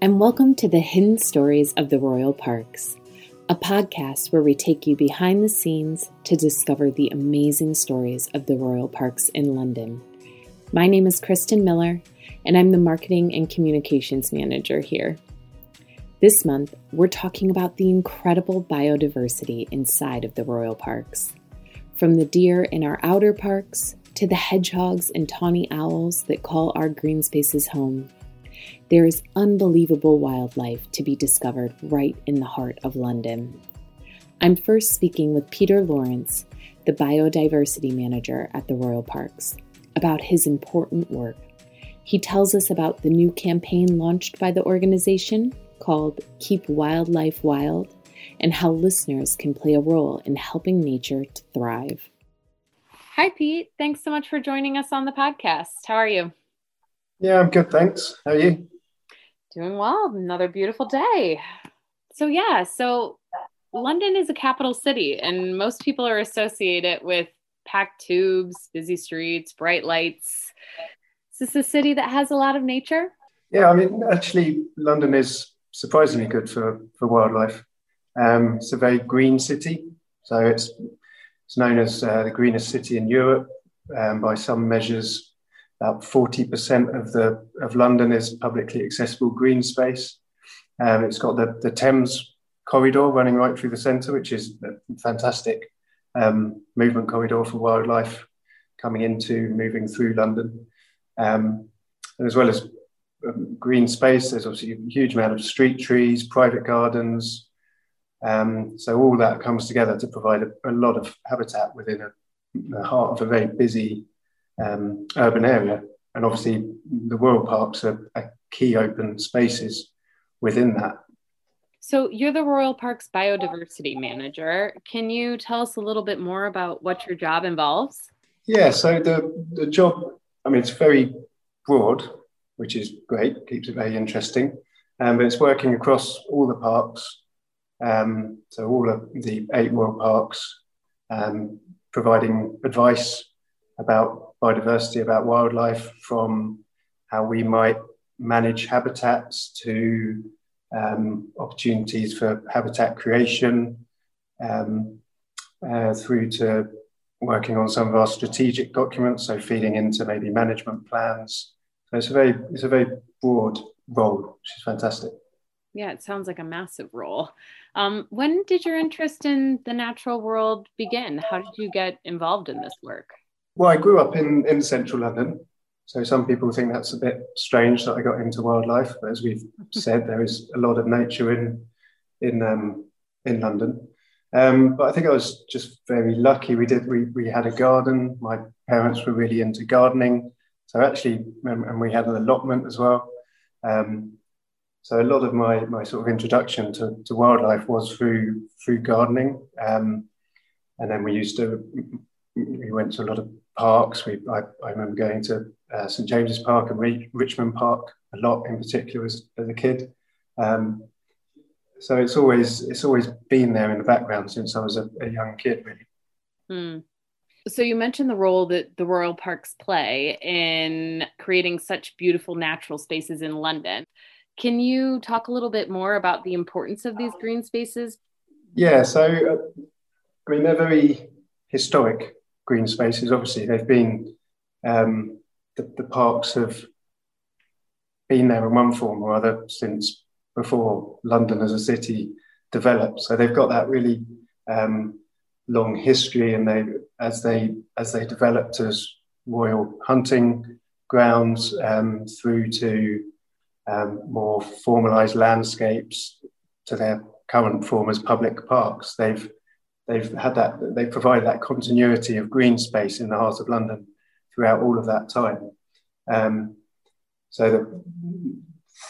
and welcome to the Hidden Stories of the Royal Parks, a podcast where we take you behind the scenes to discover the amazing stories of the Royal Parks in London. My name is Kristen Miller, and I'm the Marketing and Communications Manager here. This month, we're talking about the incredible biodiversity inside of the Royal Parks. From the deer in our outer parks to the hedgehogs and tawny owls that call our green spaces home, there is unbelievable wildlife to be discovered right in the heart of London. I'm first speaking with Peter Lawrence, the biodiversity manager at the Royal Parks, about his important work. He tells us about the new campaign launched by the organization called Keep Wildlife Wild and how listeners can play a role in helping nature to thrive. Hi, Pete. Thanks so much for joining us on the podcast. How are you? Yeah, I'm good. Thanks. How are you? Doing well. Another beautiful day. So, yeah, so London is a capital city, and most people are associated with packed tubes, busy streets, bright lights. Is this a city that has a lot of nature? Yeah, I mean, actually, London is surprisingly good for, for wildlife. Um, it's a very green city, so it's it's known as uh, the greenest city in Europe um, by some measures. About 40% of the of London is publicly accessible green space. Um, it's got the, the Thames corridor running right through the centre, which is a fantastic um, movement corridor for wildlife coming into, moving through London. Um, and as well as um, green space, there's obviously a huge amount of street trees, private gardens, um, so all that comes together to provide a, a lot of habitat within a, the heart of a very busy um, urban area. And obviously, the Royal Parks are, are key open spaces within that. So, you're the Royal Parks Biodiversity Manager. Can you tell us a little bit more about what your job involves? Yeah, so the, the job, I mean, it's very broad, which is great, keeps it very interesting. Um, but it's working across all the parks um, so all of the eight royal parks, um, providing advice about biodiversity, about wildlife, from how we might manage habitats to um, opportunities for habitat creation, um, uh, through to working on some of our strategic documents, so feeding into maybe management plans. So it's a very it's a very broad role, which is fantastic. Yeah, it sounds like a massive role. Um, when did your interest in the natural world begin? How did you get involved in this work? Well, I grew up in, in central London. So some people think that's a bit strange that I got into wildlife, but as we've said, there is a lot of nature in in um, in London. Um, but I think I was just very lucky. We did we we had a garden. My parents were really into gardening, so actually, and we had an allotment as well. Um, so a lot of my, my sort of introduction to, to wildlife was through through gardening, um, and then we used to we went to a lot of parks. We I, I remember going to uh, St James's Park and Re- Richmond Park a lot, in particular as, as a kid. Um, so it's always it's always been there in the background since I was a, a young kid, really. Mm. So you mentioned the role that the Royal Parks play in creating such beautiful natural spaces in London. Can you talk a little bit more about the importance of these green spaces? Yeah, so uh, I mean, they're very historic green spaces. Obviously, they've been, um, the, the parks have been there in one form or other since before London as a city developed. So they've got that really um, long history, and they as they as they developed as royal hunting grounds um, through to um, more formalized landscapes to their current form as public parks. They've they've had that they provide that continuity of green space in the heart of London throughout all of that time. Um, so that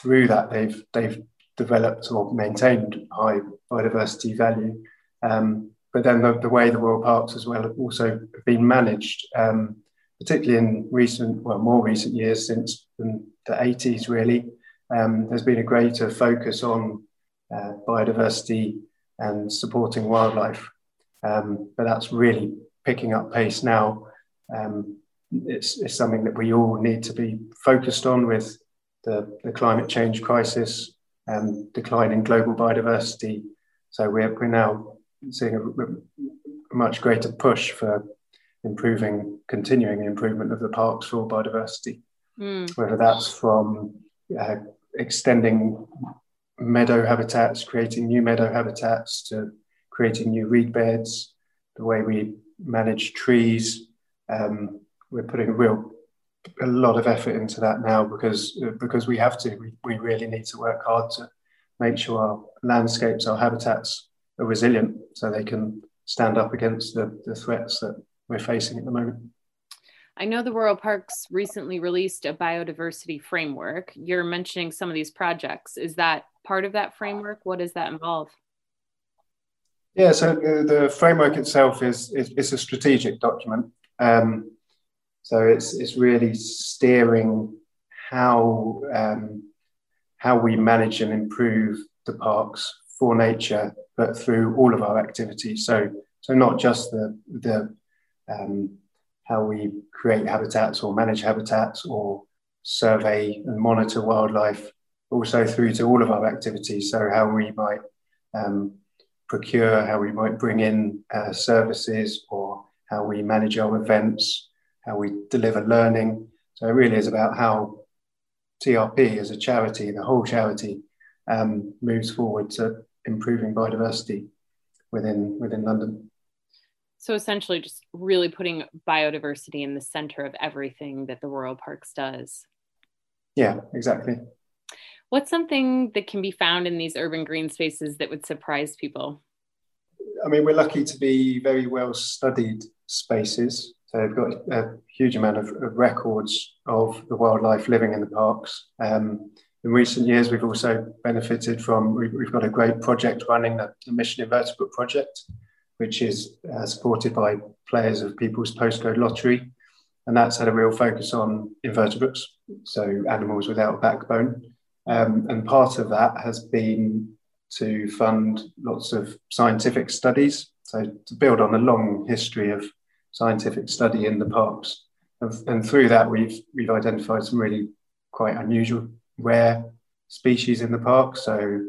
through that they've they've developed or maintained high biodiversity value. Um, but then the, the, way the Royal Parks as well have also been managed, um, particularly in recent, well, more recent years since the 80s, really, um, there's been a greater focus on uh, biodiversity and supporting wildlife. Um, but that's really picking up pace now. Um, it's, it's, something that we all need to be focused on with the, the climate change crisis and decline in global biodiversity. So we're, we're now seeing a, a much greater push for improving, continuing the improvement of the parks for biodiversity, mm. whether that's from uh, extending meadow habitats, creating new meadow habitats, to creating new reed beds, the way we manage trees. Um, we're putting a real a lot of effort into that now because because we have to. We, we really need to work hard to make sure our landscapes, our habitats are resilient so they can stand up against the, the threats that we're facing at the moment. I know the Royal Parks recently released a biodiversity framework. You're mentioning some of these projects. Is that part of that framework? What does that involve? Yeah, so the, the framework itself is, is, is a strategic document. Um, so it's, it's really steering how, um, how we manage and improve the parks for nature, but through all of our activities. So, so not just the, the um, how we create habitats or manage habitats or survey and monitor wildlife, also through to all of our activities. So, how we might um, procure, how we might bring in uh, services, or how we manage our events, how we deliver learning. So, it really is about how TRP as a charity, the whole charity, um, moves forward to improving biodiversity within within London. So essentially, just really putting biodiversity in the center of everything that the Royal Parks does. Yeah, exactly. What's something that can be found in these urban green spaces that would surprise people? I mean, we're lucky to be very well studied spaces. So they've got a huge amount of, of records of the wildlife living in the parks. Um, in recent years, we've also benefited from, we've, we've got a great project running, the, the Mission Invertebrate Project, which is uh, supported by players of People's Postcode Lottery. And that's had a real focus on invertebrates, so animals without a backbone. Um, and part of that has been to fund lots of scientific studies, so to build on a long history of scientific study in the parks. And, and through that, we've, we've identified some really quite unusual, rare species in the park. So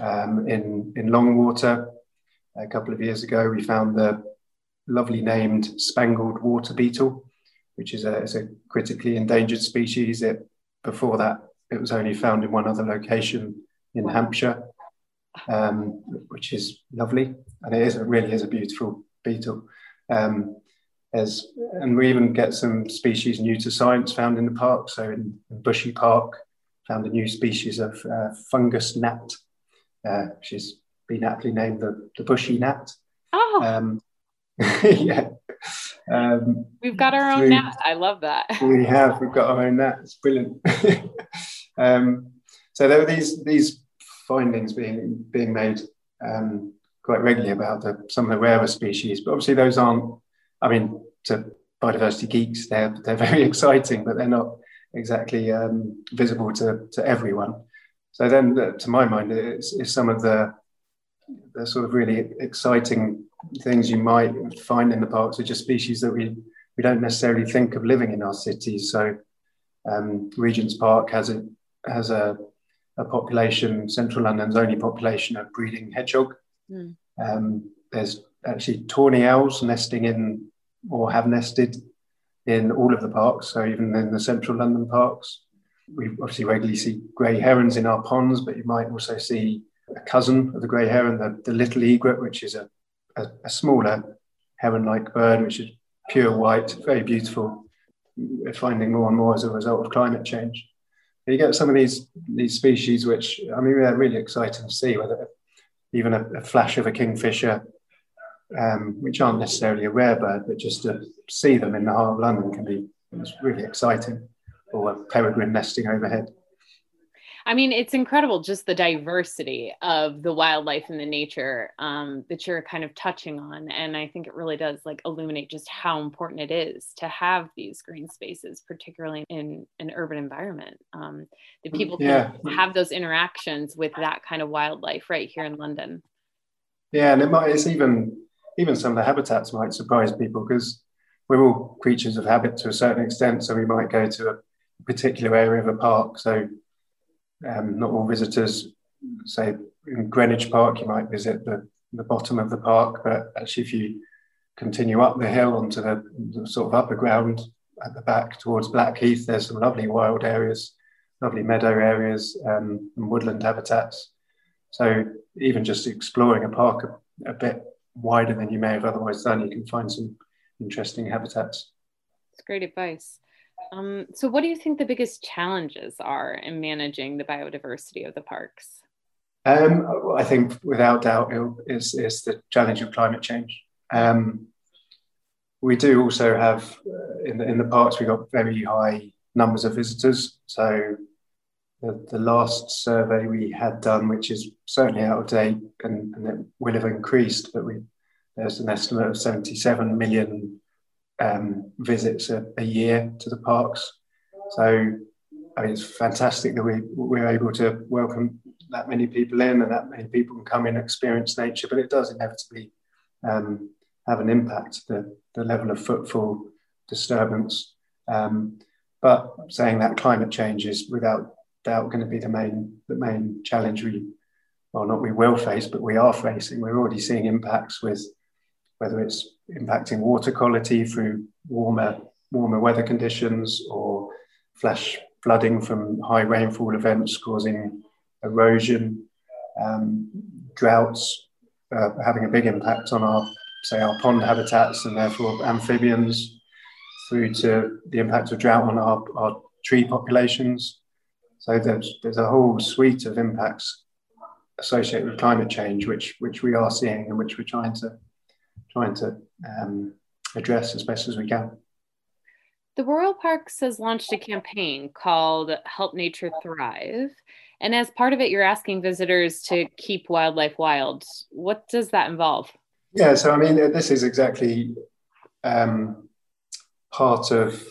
um, in, in Longwater, a couple of years ago, we found the lovely named spangled water beetle, which is a, a critically endangered species. It, before that, it was only found in one other location in Hampshire, um, which is lovely. And it is, it really is a beautiful beetle. Um, as, and we even get some species new to science found in the park. So in, in Bushy Park, found a new species of uh, fungus gnat, uh, which is been aptly named the, the bushy gnat. Oh. Um, yeah. Um, we've got our own we, gnat. I love that. we have. We've got our own gnat. It's brilliant. um, so there were these these findings being being made um, quite regularly about the, some of the rarer species, but obviously those aren't. I mean, to biodiversity geeks, they're they're very exciting, but they're not exactly um, visible to to everyone. So then, the, to my mind, it's, it's some of the the sort of really exciting things you might find in the parks are just species that we, we don't necessarily think of living in our cities. So um, Regent's Park has a has a, a, population, central London's only population of breeding hedgehog. Mm. Um, there's actually tawny owls nesting in or have nested in all of the parks, so even in the central London parks. We obviously regularly see grey herons in our ponds, but you might also see a cousin of the grey heron, the, the little egret, which is a, a, a smaller heron-like bird, which is pure white, very beautiful. We're finding more and more as a result of climate change. You get some of these these species, which I mean, they're really exciting to see. Whether even a, a flash of a kingfisher, um, which aren't necessarily a rare bird, but just to see them in the heart of London can be it's really exciting. Or a peregrine nesting overhead. I mean, it's incredible just the diversity of the wildlife and the nature um, that you're kind of touching on. And I think it really does like illuminate just how important it is to have these green spaces, particularly in an urban environment. Um, that people can yeah. have those interactions with that kind of wildlife right here in London. Yeah, and it might, it's even even some of the habitats might surprise people because we're all creatures of habit to a certain extent. So we might go to a particular area of a park. So um, not all visitors say in Greenwich Park, you might visit the, the bottom of the park, but actually, if you continue up the hill onto the, the sort of upper ground at the back towards Blackheath, there's some lovely wild areas, lovely meadow areas, um, and woodland habitats. So even just exploring a park a, a bit wider than you may have otherwise done, you can find some interesting habitats. It's great advice. Um, so, what do you think the biggest challenges are in managing the biodiversity of the parks? Um, I think, without doubt, is is the challenge of climate change. Um, we do also have uh, in the in the parks we got very high numbers of visitors. So the, the last survey we had done, which is certainly out of date and, and it will have increased, but we there's an estimate of 77 million um, visits a, a, year to the parks. So I mean, it's fantastic that we, we're able to welcome that many people in and that many people can come in and experience nature, but it does inevitably um, have an impact, the, the level of footfall disturbance. Um, but saying that climate change is without doubt going to be the main the main challenge we well not we will face but we are facing we're already seeing impacts with whether it's impacting water quality through warmer warmer weather conditions or flash flooding from high rainfall events causing erosion um, droughts uh, having a big impact on our say our pond habitats and therefore amphibians through to the impact of drought on our, our tree populations. So there's, there's a whole suite of impacts associated with climate change, which, which we are seeing and which we're trying to, trying to um, address as best as we can. The Royal Parks has launched a campaign called Help Nature Thrive. And as part of it, you're asking visitors to keep wildlife wild. What does that involve? Yeah, so I mean, this is exactly um, part of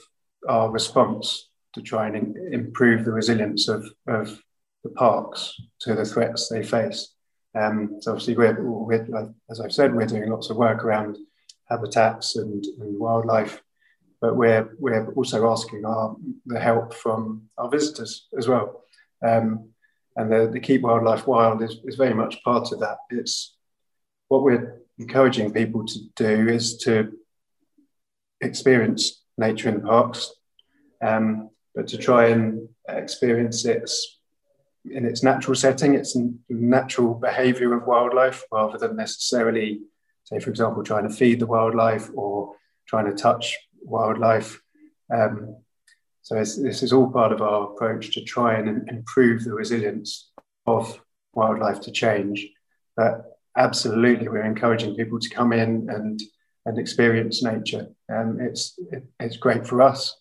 our response to try and improve the resilience of, of the parks to the threats they face. Um, so obviously, we're, we're, as I've said, we're doing lots of work around habitats and, and wildlife, but we're we're also asking our the help from our visitors as well. Um, and the, the Keep Wildlife Wild is, is very much part of that. It's what we're encouraging people to do is to experience nature in the parks, um, but to try and experience it in its natural setting, its natural behavior of wildlife, rather than necessarily, say, for example, trying to feed the wildlife or trying to touch wildlife. Um, so this is all part of our approach to try and improve the resilience of wildlife to change. But absolutely, we're encouraging people to come in and and experience nature. Um, it's it, it's great for us.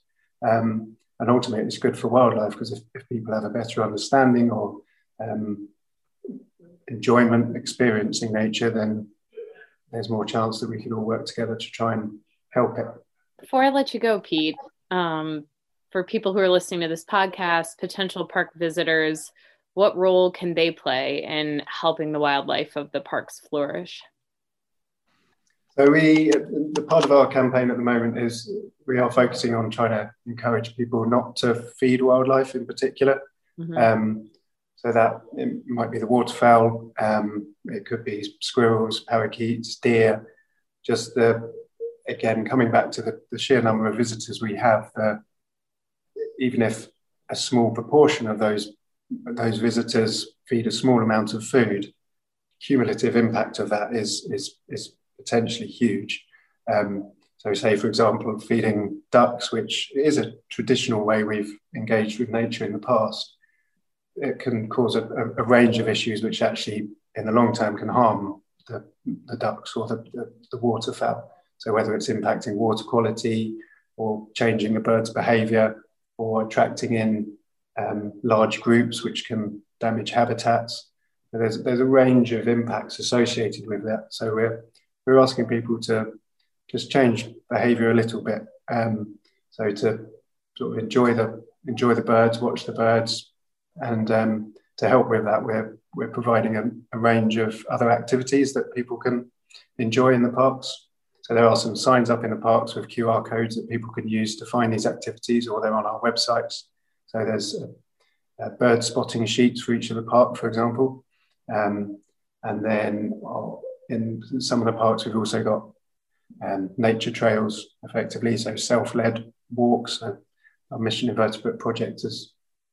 Um, and ultimately it's good for wildlife because if, if people have a better understanding or um, enjoyment experiencing nature then there's more chance that we can all work together to try and help it. Before i let you go pete um, for people who are listening to this podcast potential park visitors what role can they play in helping the wildlife of the parks flourish so we, the part of our campaign at the moment is we are focusing on trying to encourage people not to feed wildlife in particular. Mm-hmm. Um, so that it might be the waterfowl, um, it could be squirrels, parakeets, deer. Just the again coming back to the, the sheer number of visitors we have. Uh, even if a small proportion of those those visitors feed a small amount of food, cumulative impact of that is is is potentially huge. Um, so, say, for example, feeding ducks, which is a traditional way we've engaged with nature in the past, it can cause a, a range of issues which actually, in the long term, can harm the, the ducks or the, the, the waterfowl. So, whether it's impacting water quality or changing a bird's behavior or attracting in um, large groups which can damage habitats. There's, there's a range of impacts associated with that. So we're we're asking people to just change behavior a little bit. Um, so to sort of enjoy the enjoy the birds, watch the birds, and um, to help with that, we're we're providing a, a, range of other activities that people can enjoy in the parks. So there are some signs up in the parks with QR codes that people can use to find these activities, or they're on our websites. So there's a, uh, bird spotting sheets for each of the park, for example. Um, and then uh, in some of the parks, we've also got um, nature trails effectively, so self-led walks. Our Mission Invertebrate project has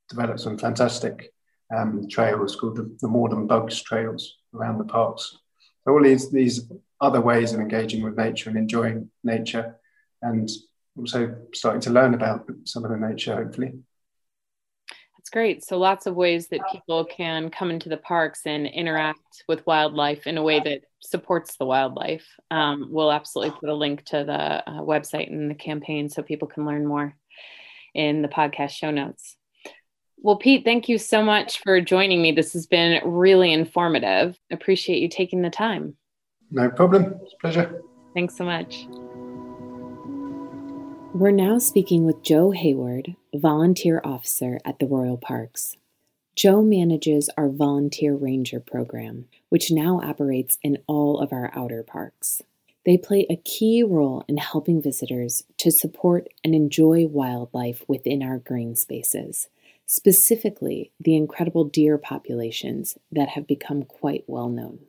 developed some fantastic um, trails called the, the More Than Bugs trails around the parks. So all these, these other ways of engaging with nature and enjoying nature and also starting to learn about some of the nature, hopefully. That's great. So lots of ways that people can come into the parks and interact with wildlife in a way that supports the wildlife. Um, we'll absolutely put a link to the uh, website and the campaign so people can learn more in the podcast show notes. Well, Pete, thank you so much for joining me. This has been really informative. Appreciate you taking the time. No problem. It's a pleasure. Thanks so much. We're now speaking with Joe Hayward, volunteer officer at the Royal Parks. Joe manages our volunteer ranger program, which now operates in all of our outer parks. They play a key role in helping visitors to support and enjoy wildlife within our green spaces, specifically the incredible deer populations that have become quite well known.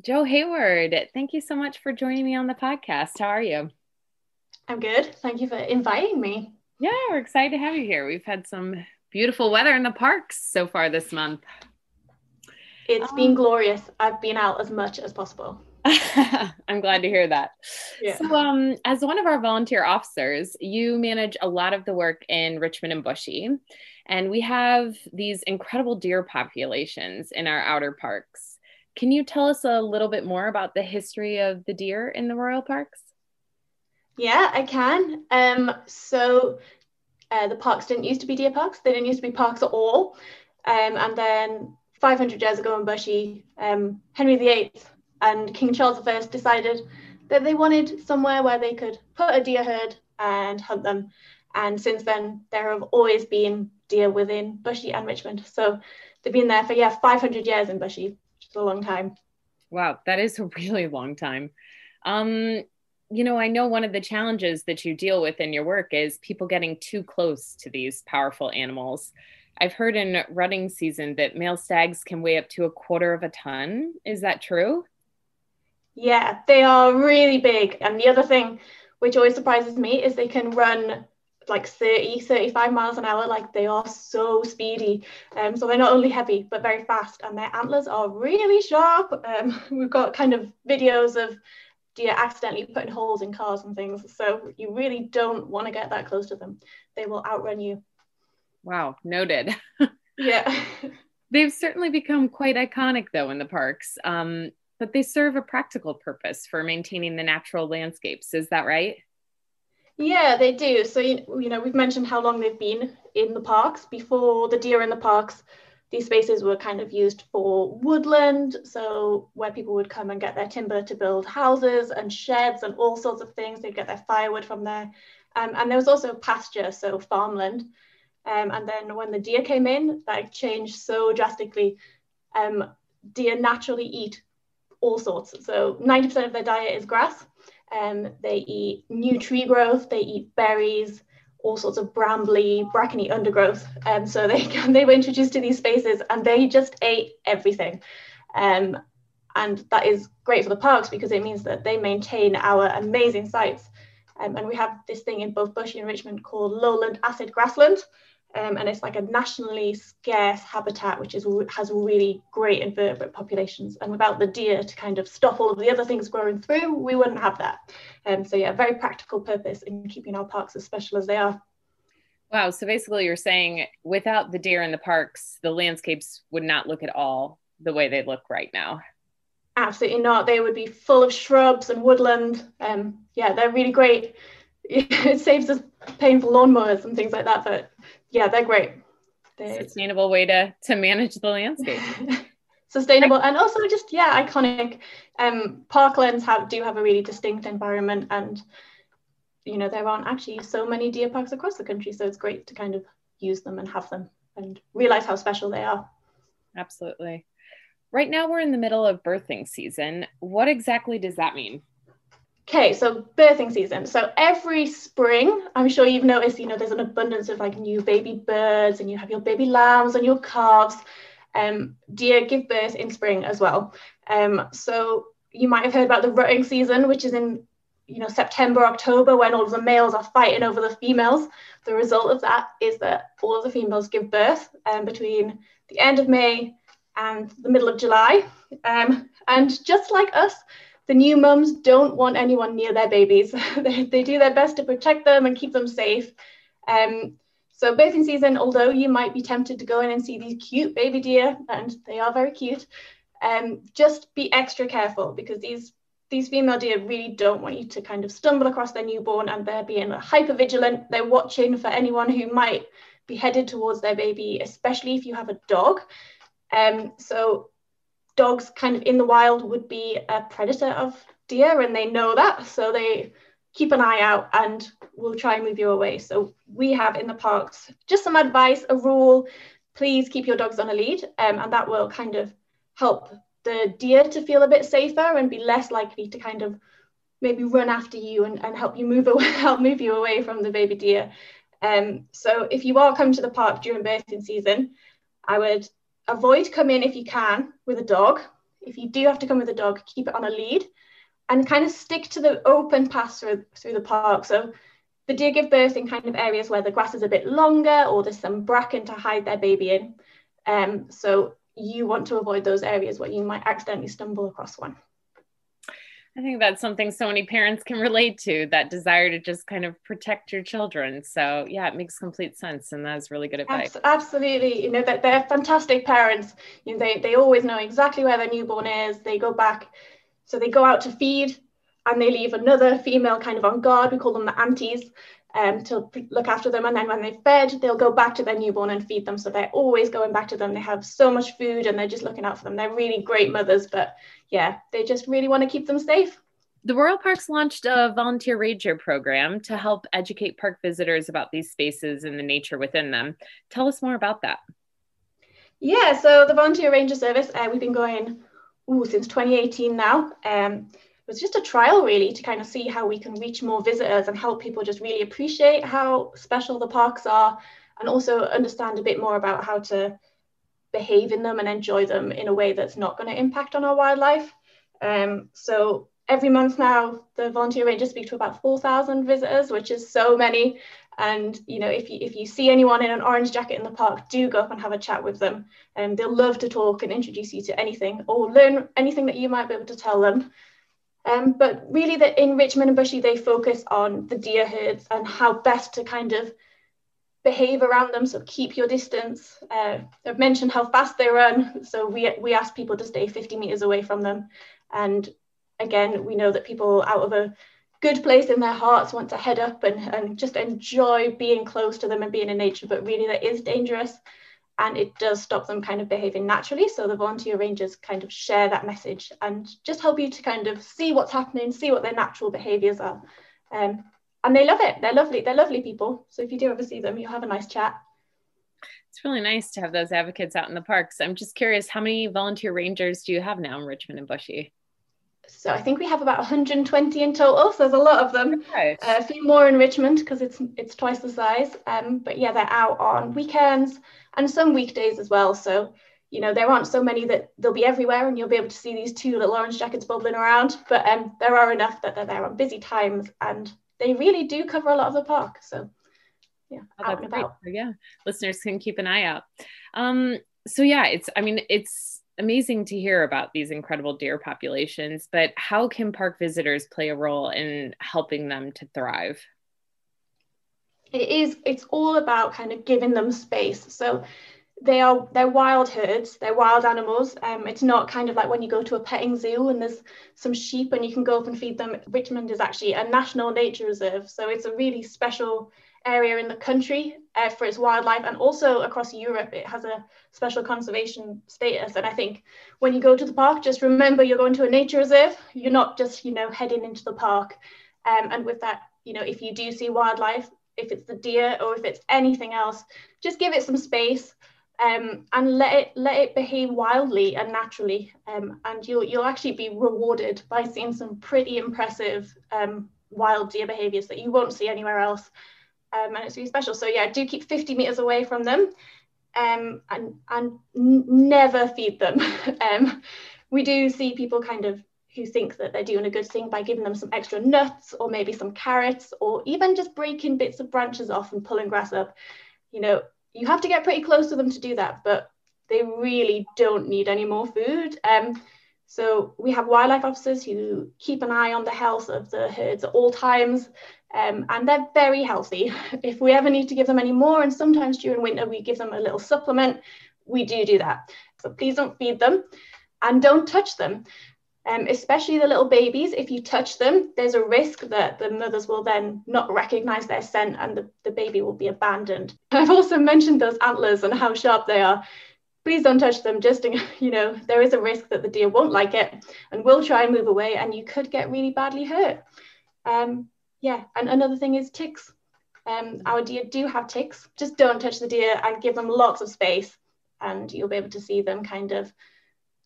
Joe Hayward, thank you so much for joining me on the podcast. How are you? I'm good. Thank you for inviting me. Yeah, we're excited to have you here. We've had some beautiful weather in the parks so far this month. It's um, been glorious. I've been out as much as possible. I'm glad to hear that. Yeah. So, um, as one of our volunteer officers, you manage a lot of the work in Richmond and Bushy, and we have these incredible deer populations in our outer parks. Can you tell us a little bit more about the history of the deer in the royal parks? Yeah, I can. Um, so uh, the parks didn't used to be deer parks. They didn't used to be parks at all. Um, and then 500 years ago in Bushy, um, Henry VIII and King Charles I decided that they wanted somewhere where they could put a deer herd and hunt them. And since then, there have always been deer within Bushy and Richmond. So they've been there for, yeah, 500 years in Bushy, which is a long time. Wow, that is a really long time. Um, you know, I know one of the challenges that you deal with in your work is people getting too close to these powerful animals. I've heard in rutting season that male stags can weigh up to a quarter of a ton. Is that true? Yeah, they are really big. And the other thing which always surprises me is they can run like 30, 35 miles an hour. Like they are so speedy. Um, so they're not only heavy, but very fast. And their antlers are really sharp. Um, we've got kind of videos of deer accidentally putting holes in cars and things. So you really don't want to get that close to them. They will outrun you. Wow, noted. yeah. They've certainly become quite iconic though in the parks. Um, but they serve a practical purpose for maintaining the natural landscapes. Is that right? Yeah, they do. So, you know, we've mentioned how long they've been in the parks. Before the deer in the parks these spaces were kind of used for woodland, so where people would come and get their timber to build houses and sheds and all sorts of things. They'd get their firewood from there. Um, and there was also pasture, so farmland. Um, and then when the deer came in, that changed so drastically. Um, deer naturally eat all sorts. So 90% of their diet is grass. Um, they eat new tree growth, they eat berries, all sorts of brambly, brackeny undergrowth. Um, so they they were introduced to these spaces and they just ate everything. Um, and that is great for the parks because it means that they maintain our amazing sites. Um, and we have this thing in both Bushy and Richmond called lowland acid grassland, um, and it's like a nationally scarce habitat, which is has really great invertebrate populations. And without the deer to kind of stop all of the other things growing through, we wouldn't have that. Um, so yeah, very practical purpose in keeping our parks as special as they are. Wow. So basically, you're saying without the deer in the parks, the landscapes would not look at all the way they look right now. Absolutely not. They would be full of shrubs and woodland. Um, yeah, they're really great. It saves us paying for lawnmowers and things like that, but yeah, they're great. They're... Sustainable way to to manage the landscape. Sustainable and also just yeah, iconic. Um, parklands have do have a really distinct environment, and you know there aren't actually so many deer parks across the country, so it's great to kind of use them and have them and realize how special they are. Absolutely. Right now we're in the middle of birthing season. What exactly does that mean? Okay, so birthing season. So every spring, I'm sure you've noticed, you know, there's an abundance of like new baby birds and you have your baby lambs and your calves. Um, deer give birth in spring as well. Um, so you might have heard about the rutting season, which is in, you know, September, October, when all of the males are fighting over the females. The result of that is that all of the females give birth um, between the end of May and the middle of July. Um, and just like us, the new mums don't want anyone near their babies. they, they do their best to protect them and keep them safe. Um, so birthing season, although you might be tempted to go in and see these cute baby deer, and they are very cute, um, just be extra careful because these these female deer really don't want you to kind of stumble across their newborn and they're being hyper vigilant. They're watching for anyone who might be headed towards their baby, especially if you have a dog. Um, so dogs kind of in the wild would be a predator of deer and they know that so they keep an eye out and will try and move you away. So we have in the parks just some advice a rule please keep your dogs on a lead um, and that will kind of help the deer to feel a bit safer and be less likely to kind of maybe run after you and, and help you move away help move you away from the baby deer. Um, so if you are coming to the park during birthing season i would avoid coming if you can with a dog. If you do have to come with a dog, keep it on a lead and kind of stick to the open paths through, through the park. So the deer give birth in kind of areas where the grass is a bit longer or there's some bracken to hide their baby in. Um, so you want to avoid those areas where you might accidentally stumble across one. I think that's something so many parents can relate to that desire to just kind of protect your children. So, yeah, it makes complete sense. And that's really good advice. Absolutely. You know, that they're fantastic parents. You know, they, they always know exactly where their newborn is. They go back, so they go out to feed and they leave another female kind of on guard. We call them the aunties um, to look after them. And then when they've fed, they'll go back to their newborn and feed them. So they're always going back to them. They have so much food and they're just looking out for them. They're really great mothers, but yeah, they just really want to keep them safe. The Royal Parks launched a volunteer ranger program to help educate park visitors about these spaces and the nature within them. Tell us more about that. Yeah, so the volunteer ranger service, uh, we've been going ooh, since 2018 now. Um, was just a trial really to kind of see how we can reach more visitors and help people just really appreciate how special the parks are and also understand a bit more about how to behave in them and enjoy them in a way that's not going to impact on our wildlife. Um, so every month now, the volunteer rangers speak to about 4,000 visitors, which is so many. And you know, if you if you see anyone in an orange jacket in the park, do go up and have a chat with them. And they'll love to talk and introduce you to anything or learn anything that you might be able to tell them. Um, but really, that in Richmond and Bushy, they focus on the deer herds and how best to kind of behave around them. So keep your distance. Uh, I've mentioned how fast they run. So we, we ask people to stay 50 meters away from them. And again, we know that people out of a good place in their hearts want to head up and, and just enjoy being close to them and being in nature, but really that is dangerous and it does stop them kind of behaving naturally. So the volunteer rangers kind of share that message and just help you to kind of see what's happening, see what their natural behaviors are. Um, and they love it. They're lovely. They're lovely people. So if you do ever see them, you'll have a nice chat. It's really nice to have those advocates out in the parks. I'm just curious, how many volunteer rangers do you have now in Richmond and Bushy? So I think we have about 120 in total. So there's a lot of them. Right. Uh, a few more in Richmond because it's it's twice the size. Um, but yeah, they're out on weekends and some weekdays as well. So you know there aren't so many that they'll be everywhere, and you'll be able to see these two little orange jackets bubbling around. But um, there are enough that they're there on busy times, and they really do cover a lot of the park. So yeah, oh, out and about. Yeah, listeners can keep an eye out. Um, so yeah, it's I mean it's amazing to hear about these incredible deer populations, but how can park visitors play a role in helping them to thrive? It is, it's all about kind of giving them space. So they are they're wild herds they're wild animals um, it's not kind of like when you go to a petting zoo and there's some sheep and you can go up and feed them richmond is actually a national nature reserve so it's a really special area in the country uh, for its wildlife and also across Europe it has a special conservation status. And I think when you go to the park just remember you're going to a nature reserve. You're not just you know heading into the park. Um, and with that you know if you do see wildlife if it's the deer or if it's anything else just give it some space um, and let it let it behave wildly and naturally, um, and you'll you'll actually be rewarded by seeing some pretty impressive um, wild deer behaviors that you won't see anywhere else, um, and it's really special. So yeah, do keep 50 meters away from them, um, and and n- never feed them. Um, we do see people kind of who think that they're doing a good thing by giving them some extra nuts or maybe some carrots or even just breaking bits of branches off and pulling grass up. You know, you have to get pretty close to them to do that, but they really don't need any more food. Um, so we have wildlife officers who keep an eye on the health of the herds at all times, um, and they're very healthy. If we ever need to give them any more, and sometimes during winter we give them a little supplement, we do do that. So please don't feed them and don't touch them. Um, especially the little babies, if you touch them, there's a risk that the mothers will then not recognize their scent and the, the baby will be abandoned. I've also mentioned those antlers and how sharp they are. Please don't touch them, just, in, you know, there is a risk that the deer won't like it and will try and move away and you could get really badly hurt. Um, yeah, and another thing is ticks. Um, our deer do have ticks. Just don't touch the deer and give them lots of space and you'll be able to see them kind of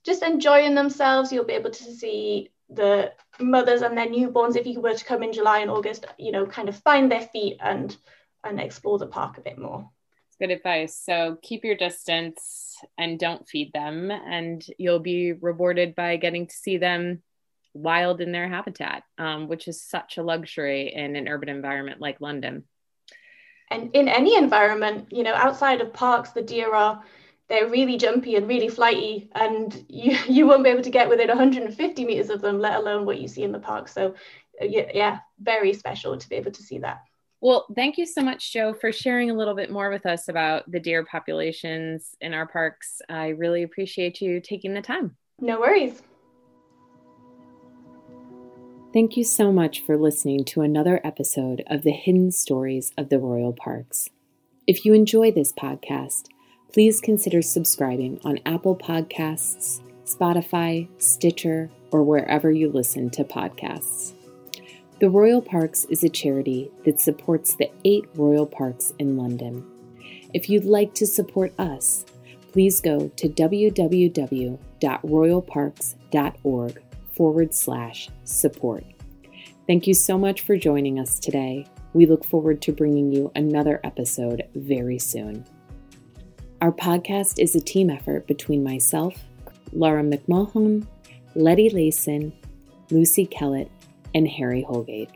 just enjoying themselves. You'll be able to see the mothers and their newborns, if you were to come in July and August, you know, kind of find their feet and and explore the park a bit more. Good advice. So keep your distance and don't feed them, and you'll be rewarded by getting to see them wild in their habitat, um, which is such a luxury in an urban environment like London. And in any environment, you know, outside of parks, the deer are they're really jumpy and really flighty and you, you won't be able to get within 150 meters of them let alone what you see in the park. So uh, yeah, yeah very special to be able to see that. Well thank you so much joe for sharing a little bit more with us about the deer populations in our parks. I really appreciate you taking the time. No worries Thank you so much for listening to another episode of the Hidden Stories of the Royal Parks. If you enjoy this podcast, please consider subscribing on Apple Podcasts, Spotify, Stitcher, or wherever you listen to podcasts. The Royal Parks is a charity that supports the eight royal parks in London. If you'd like to support us, please go to www.royalparks.org forward slash support. Thank you so much for joining us today. We look forward to bringing you another episode very soon. Our podcast is a team effort between myself, Laura McMahon, Letty Layson, Lucy Kellett, and Harry Holgate.